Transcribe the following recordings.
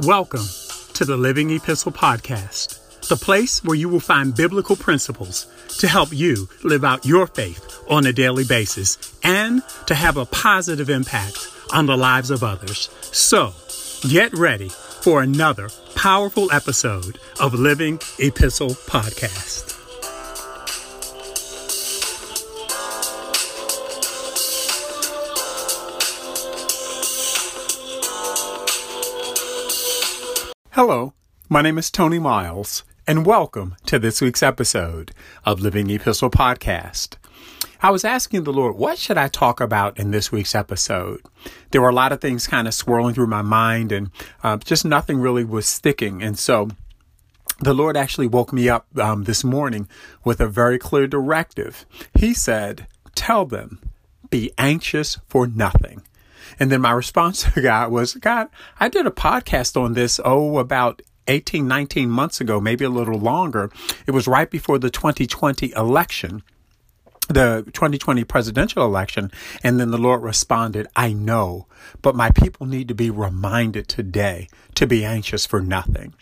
Welcome to the Living Epistle Podcast, the place where you will find biblical principles to help you live out your faith on a daily basis and to have a positive impact on the lives of others. So, get ready for another powerful episode of Living Epistle Podcast. Hello, my name is Tony Miles, and welcome to this week's episode of Living Epistle Podcast. I was asking the Lord, what should I talk about in this week's episode? There were a lot of things kind of swirling through my mind, and uh, just nothing really was sticking. And so the Lord actually woke me up um, this morning with a very clear directive. He said, Tell them, be anxious for nothing. And then my response to God was, God, I did a podcast on this, oh, about 18, 19 months ago, maybe a little longer. It was right before the 2020 election the 2020 presidential election. And then the Lord responded, I know, but my people need to be reminded today to be anxious for nothing.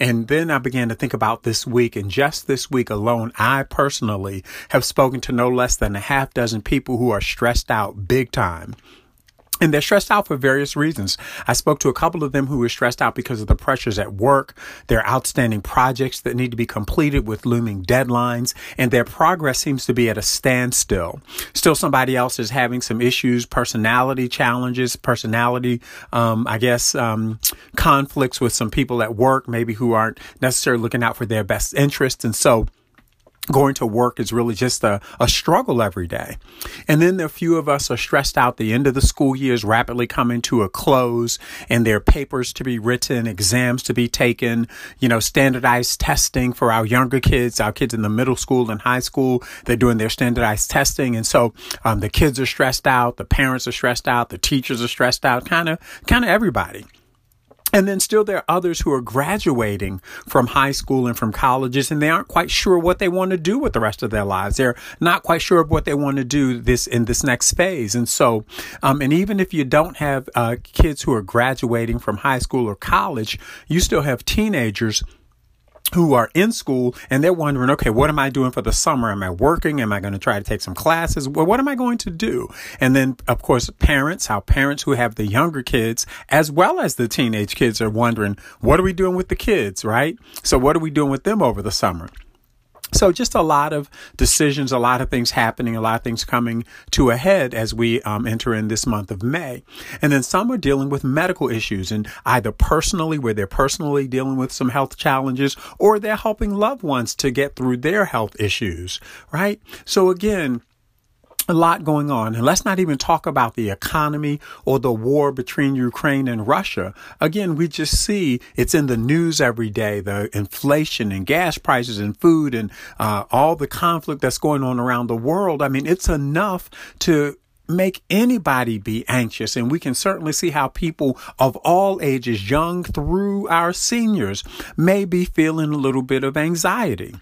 And then I began to think about this week, and just this week alone, I personally have spoken to no less than a half dozen people who are stressed out big time and they're stressed out for various reasons. I spoke to a couple of them who were stressed out because of the pressures at work, their outstanding projects that need to be completed with looming deadlines, and their progress seems to be at a standstill. Still, somebody else is having some issues, personality challenges, personality, um, I guess, um, conflicts with some people at work, maybe who aren't necessarily looking out for their best interests. And so, going to work is really just a, a struggle every day. And then a few of us are stressed out. The end of the school year is rapidly coming to a close and there are papers to be written, exams to be taken, you know, standardized testing for our younger kids, our kids in the middle school and high school. They're doing their standardized testing. And so, um, the kids are stressed out. The parents are stressed out. The teachers are stressed out. Kind of, kind of everybody. And then still there are others who are graduating from high school and from colleges and they aren't quite sure what they want to do with the rest of their lives. They're not quite sure of what they want to do this in this next phase. And so, um, and even if you don't have uh, kids who are graduating from high school or college, you still have teenagers who are in school and they're wondering, okay, what am I doing for the summer? Am I working? Am I going to try to take some classes? Well, what am I going to do? And then, of course, parents, how parents who have the younger kids as well as the teenage kids are wondering, what are we doing with the kids, right? So what are we doing with them over the summer? So just a lot of decisions, a lot of things happening, a lot of things coming to a head as we um, enter in this month of May. And then some are dealing with medical issues and either personally, where they're personally dealing with some health challenges, or they're helping loved ones to get through their health issues, right? So again, a lot going on. And let's not even talk about the economy or the war between Ukraine and Russia. Again, we just see it's in the news every day, the inflation and gas prices and food and uh, all the conflict that's going on around the world. I mean, it's enough to make anybody be anxious. And we can certainly see how people of all ages, young through our seniors, may be feeling a little bit of anxiety.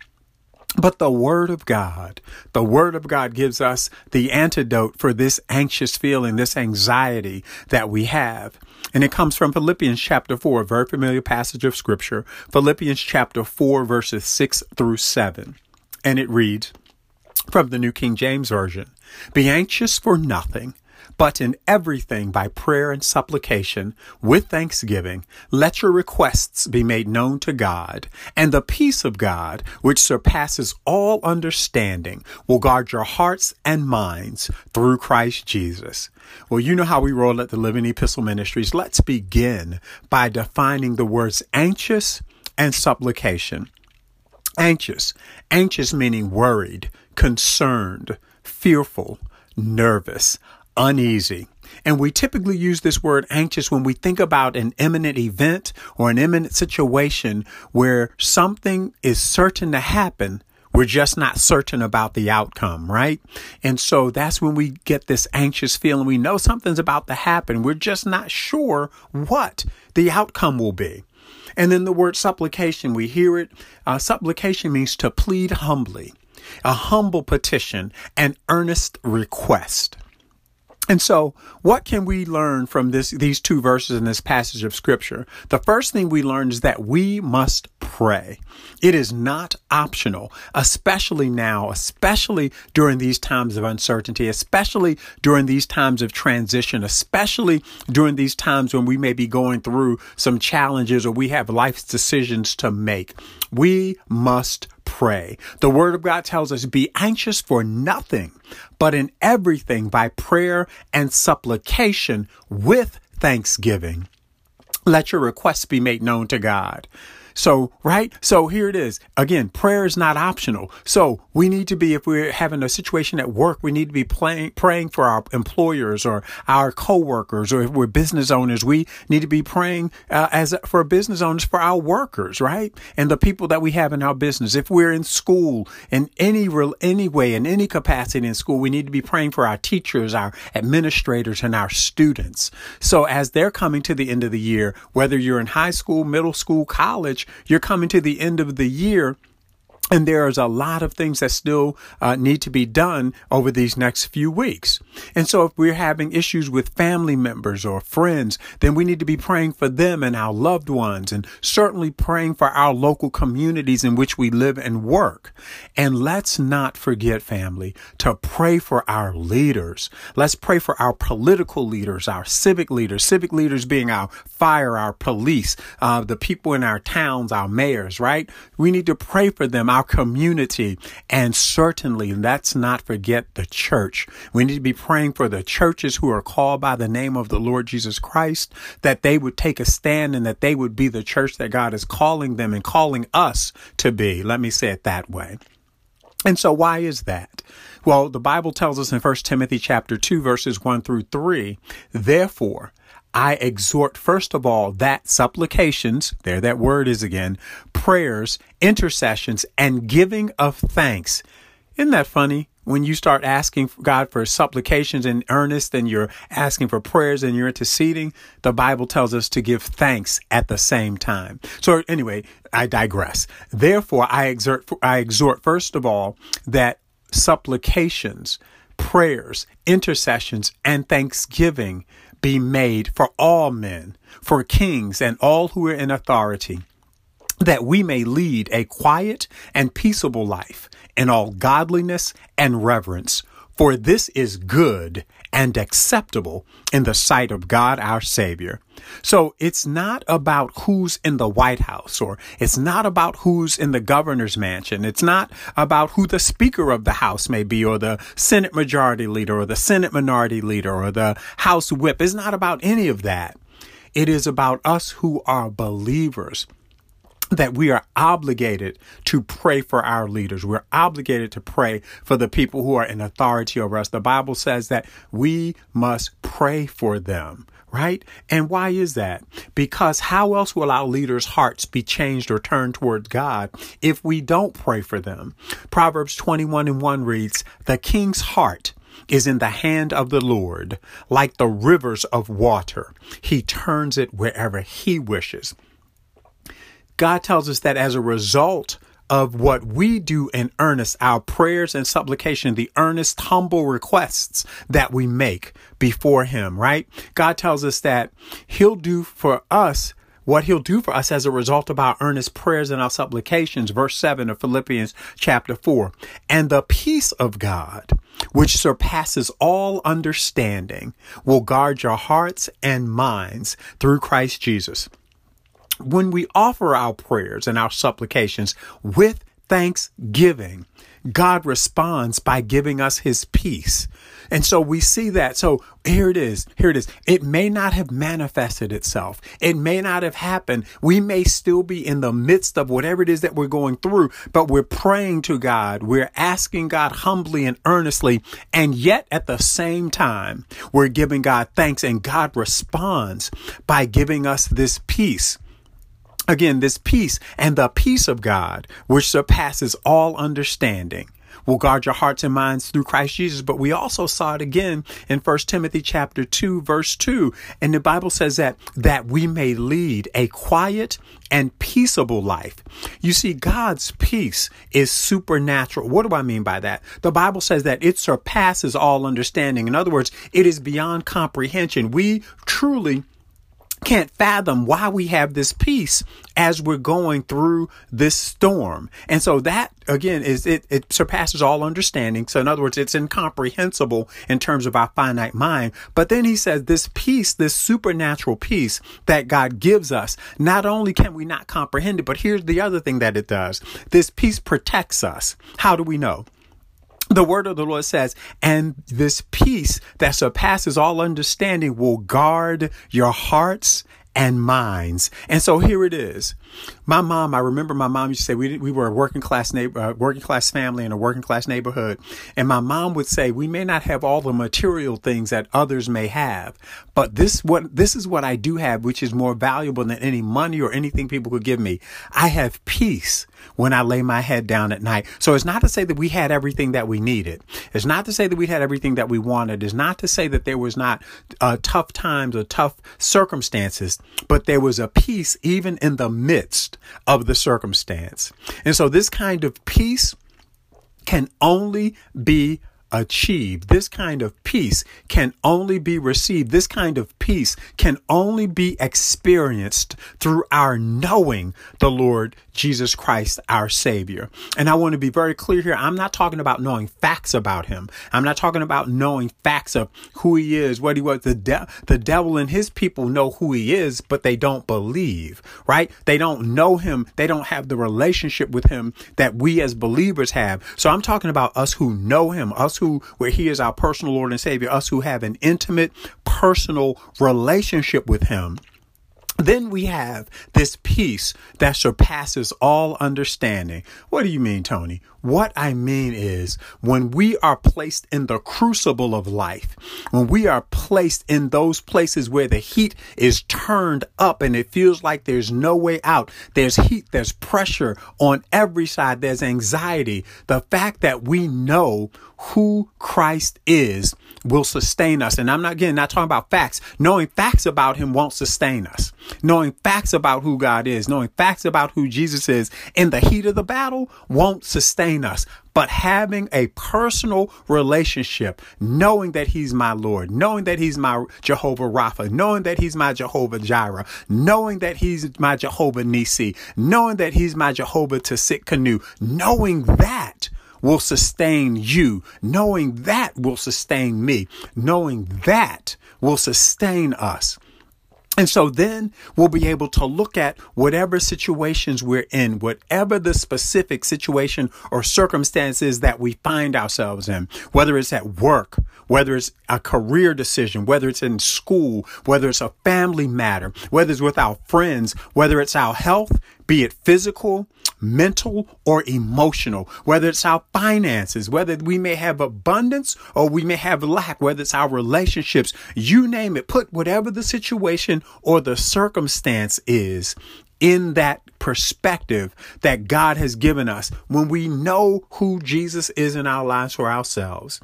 But the Word of God, the Word of God gives us the antidote for this anxious feeling, this anxiety that we have. And it comes from Philippians chapter 4, a very familiar passage of Scripture. Philippians chapter 4, verses 6 through 7. And it reads from the New King James Version Be anxious for nothing but in everything by prayer and supplication, with thanksgiving, let your requests be made known to God, and the peace of God, which surpasses all understanding, will guard your hearts and minds through Christ Jesus. Well, you know how we roll at the Living Epistle Ministries. Let's begin by defining the words anxious and supplication. Anxious. Anxious meaning worried, concerned, fearful, nervous, uneasy. And we typically use this word anxious when we think about an imminent event or an imminent situation where something is certain to happen. We're just not certain about the outcome, right? And so that's when we get this anxious feeling. We know something's about to happen. We're just not sure what the outcome will be. And then the word supplication, we hear it. Uh, supplication means to plead humbly, a humble petition, an earnest request. And so, what can we learn from this, these two verses in this passage of scripture? The first thing we learn is that we must pray. It is not optional, especially now, especially during these times of uncertainty, especially during these times of transition, especially during these times when we may be going through some challenges or we have life's decisions to make. We must pray. The word of God tells us be anxious for nothing, but in everything by prayer and supplication with thanksgiving. Let your requests be made known to God. So, right? So here it is. Again, prayer is not optional. So we need to be, if we're having a situation at work, we need to be playing, praying for our employers or our coworkers, or if we're business owners, we need to be praying uh, as for business owners for our workers, right? And the people that we have in our business. If we're in school in any any way, in any capacity in school, we need to be praying for our teachers, our administrators, and our students. So as they're coming to the end of the year, whether you're in high school, middle school, college, you're coming to the end of the year and there's a lot of things that still uh, need to be done over these next few weeks. And so if we're having issues with family members or friends, then we need to be praying for them and our loved ones and certainly praying for our local communities in which we live and work. And let's not forget, family, to pray for our leaders. Let's pray for our political leaders, our civic leaders, civic leaders being our fire, our police, uh, the people in our towns, our mayors, right? We need to pray for them our community, and certainly let's not forget the church. We need to be praying for the churches who are called by the name of the Lord Jesus Christ, that they would take a stand and that they would be the church that God is calling them and calling us to be. Let me say it that way. And so why is that? Well, the Bible tells us in 1 Timothy chapter 2 verses 1 through 3, therefore, I exhort first of all that supplications, there that word is again, prayers, intercessions, and giving of thanks. Isn't that funny? When you start asking God for supplications in earnest and you're asking for prayers and you're interceding, the Bible tells us to give thanks at the same time. So anyway, I digress. Therefore, I exhort, I exhort first of all that supplications, prayers, intercessions, and thanksgiving be made for all men, for kings and all who are in authority, that we may lead a quiet and peaceable life in all godliness and reverence. For this is good and acceptable in the sight of God our Savior. So it's not about who's in the White House or it's not about who's in the governor's mansion. It's not about who the Speaker of the House may be or the Senate Majority Leader or the Senate Minority Leader or the House Whip. It's not about any of that. It is about us who are believers that we are obligated to pray for our leaders. We're obligated to pray for the people who are in authority over us. The Bible says that we must pray for them, right? And why is that? Because how else will our leaders' hearts be changed or turned towards God if we don't pray for them? Proverbs 21 and 1 reads, The king's heart is in the hand of the Lord, like the rivers of water. He turns it wherever he wishes. God tells us that as a result of what we do in earnest, our prayers and supplication, the earnest, humble requests that we make before Him, right? God tells us that He'll do for us what he'll do for us as a result of our earnest prayers and our supplications. Verse 7 of Philippians chapter 4. And the peace of God, which surpasses all understanding, will guard your hearts and minds through Christ Jesus when we offer our prayers and our supplications with thanksgiving, God responds by giving us his peace. And so we see that. So here it is. Here it is. It may not have manifested itself. It may not have happened. We may still be in the midst of whatever it is that we're going through, but we're praying to God. We're asking God humbly and earnestly. And yet at the same time, we're giving God thanks and God responds by giving us this peace. Again, this peace and the peace of God, which surpasses all understanding, will guard your hearts and minds through Christ Jesus. But we also saw it again in 1 Timothy chapter 2, verse 2. And the Bible says that, that we may lead a quiet and peaceable life. You see, God's peace is supernatural. What do I mean by that? The Bible says that it surpasses all understanding. In other words, it is beyond comprehension. We truly can't fathom why we have this peace as we're going through this storm. And so that again is it, it surpasses all understanding. So in other words, it's incomprehensible in terms of our finite mind. But then he says this peace, this supernatural peace that God gives us, not only can we not comprehend it, but here's the other thing that it does. This peace protects us. How do we know? The word of the Lord says, and this peace that surpasses all understanding will guard your hearts and minds. And so here it is. My mom, I remember my mom used to say we we were a working class neighbor, uh, working class family in a working class neighborhood, and my mom would say we may not have all the material things that others may have, but this what this is what I do have, which is more valuable than any money or anything people could give me. I have peace when I lay my head down at night. So it's not to say that we had everything that we needed. It's not to say that we had everything that we wanted. It's not to say that there was not uh, tough times or tough circumstances, but there was a peace even in the midst of the circumstance. And so this kind of peace can only be achieved. This kind of peace can only be received. This kind of peace can only be experienced through our knowing the Lord Jesus Christ, our Savior. And I want to be very clear here. I'm not talking about knowing facts about Him. I'm not talking about knowing facts of who He is, what He was. The, de- the devil and His people know who He is, but they don't believe, right? They don't know Him. They don't have the relationship with Him that we as believers have. So I'm talking about us who know Him, us who, where He is our personal Lord and Savior, us who have an intimate, personal relationship with Him. Then we have this peace that surpasses all understanding. What do you mean, Tony? What I mean is when we are placed in the crucible of life, when we are placed in those places where the heat is turned up and it feels like there's no way out, there's heat, there's pressure on every side, there's anxiety. The fact that we know who Christ is will sustain us. And I'm not again not talking about facts. Knowing facts about him won't sustain us. Knowing facts about who God is, knowing facts about who Jesus is in the heat of the battle won't sustain us, but having a personal relationship, knowing that He's my Lord, knowing that He's my Jehovah Rapha, knowing that He's my Jehovah Jireh, knowing that He's my Jehovah Nissi, knowing that He's my Jehovah Tsidkenu, knowing that will sustain you, knowing that will sustain me, knowing that will sustain us. And so then we'll be able to look at whatever situations we're in, whatever the specific situation or circumstances that we find ourselves in, whether it's at work, whether it's a career decision, whether it's in school, whether it's a family matter, whether it's with our friends, whether it's our health, be it physical, mental, or emotional, whether it's our finances, whether we may have abundance or we may have lack, whether it's our relationships, you name it, put whatever the situation or the circumstance is in that perspective that God has given us when we know who Jesus is in our lives for ourselves.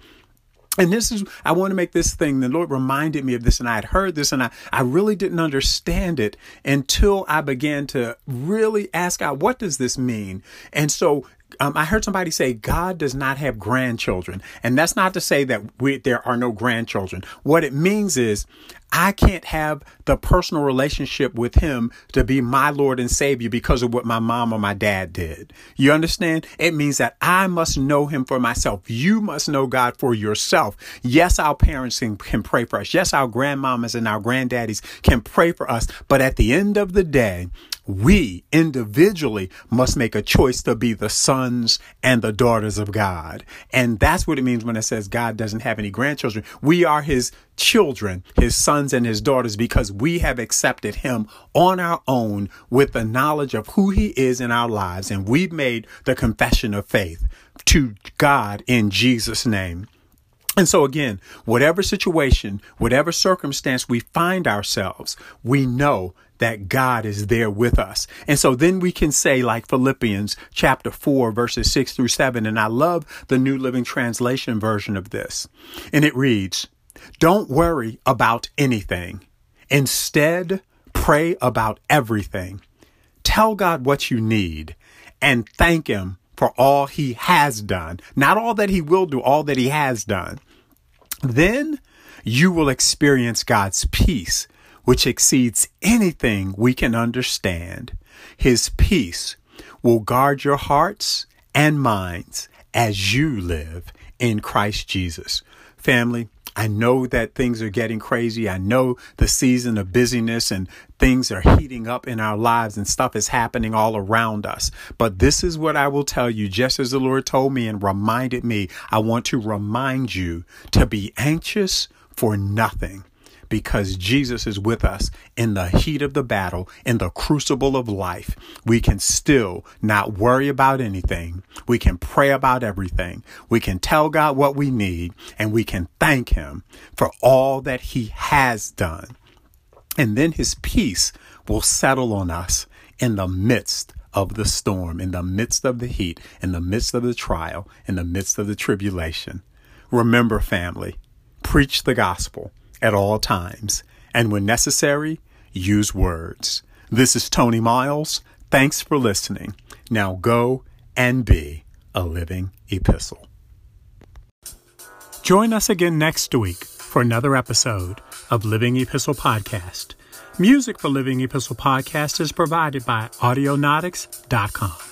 And this is, I want to make this thing. The Lord reminded me of this, and I had heard this, and I, I really didn't understand it until I began to really ask God, what does this mean? And so um, I heard somebody say God does not have grandchildren, and that's not to say that we, there are no grandchildren. What it means is I can't have the personal relationship with him to be my Lord and Savior because of what my mom or my dad did. You understand? It means that I must know him for myself. You must know God for yourself. Yes, our parents can, can pray for us. Yes, our grandmamas and our granddaddies can pray for us. But at the end of the day, we individually must make a choice to be the sons and the daughters of God. And that's what it means when it says God doesn't have any grandchildren. We are his children, his sons and his daughters, because we have accepted him on our own with the knowledge of who he is in our lives. And we've made the confession of faith to God in Jesus' name. And so again, whatever situation, whatever circumstance we find ourselves, we know that God is there with us. And so then we can say, like Philippians chapter 4, verses 6 through 7. And I love the New Living Translation version of this. And it reads, Don't worry about anything. Instead, pray about everything. Tell God what you need and thank Him for all He has done. Not all that He will do, all that He has done. Then you will experience God's peace, which exceeds anything we can understand. His peace will guard your hearts and minds as you live in Christ Jesus. Family, I know that things are getting crazy. I know the season of busyness and things are heating up in our lives and stuff is happening all around us. But this is what I will tell you, just as the Lord told me and reminded me. I want to remind you to be anxious for nothing because Jesus is with us in the heat of the battle, in the crucible of life. We can still not worry about anything. We can pray about everything. We can tell God what we need and we can thank Him for all that He has done. And then His peace will settle on us in the midst of the storm, in the midst of the heat, in the midst of the trial, in the midst of the tribulation. Remember, family, preach the gospel at all times, and when necessary, use words. This is Tony Miles. Thanks for listening. Now go and be a living epistle. Join us again next week for another episode of Living Epistle Podcast. Music for Living Epistle Podcast is provided by Audionautix.com.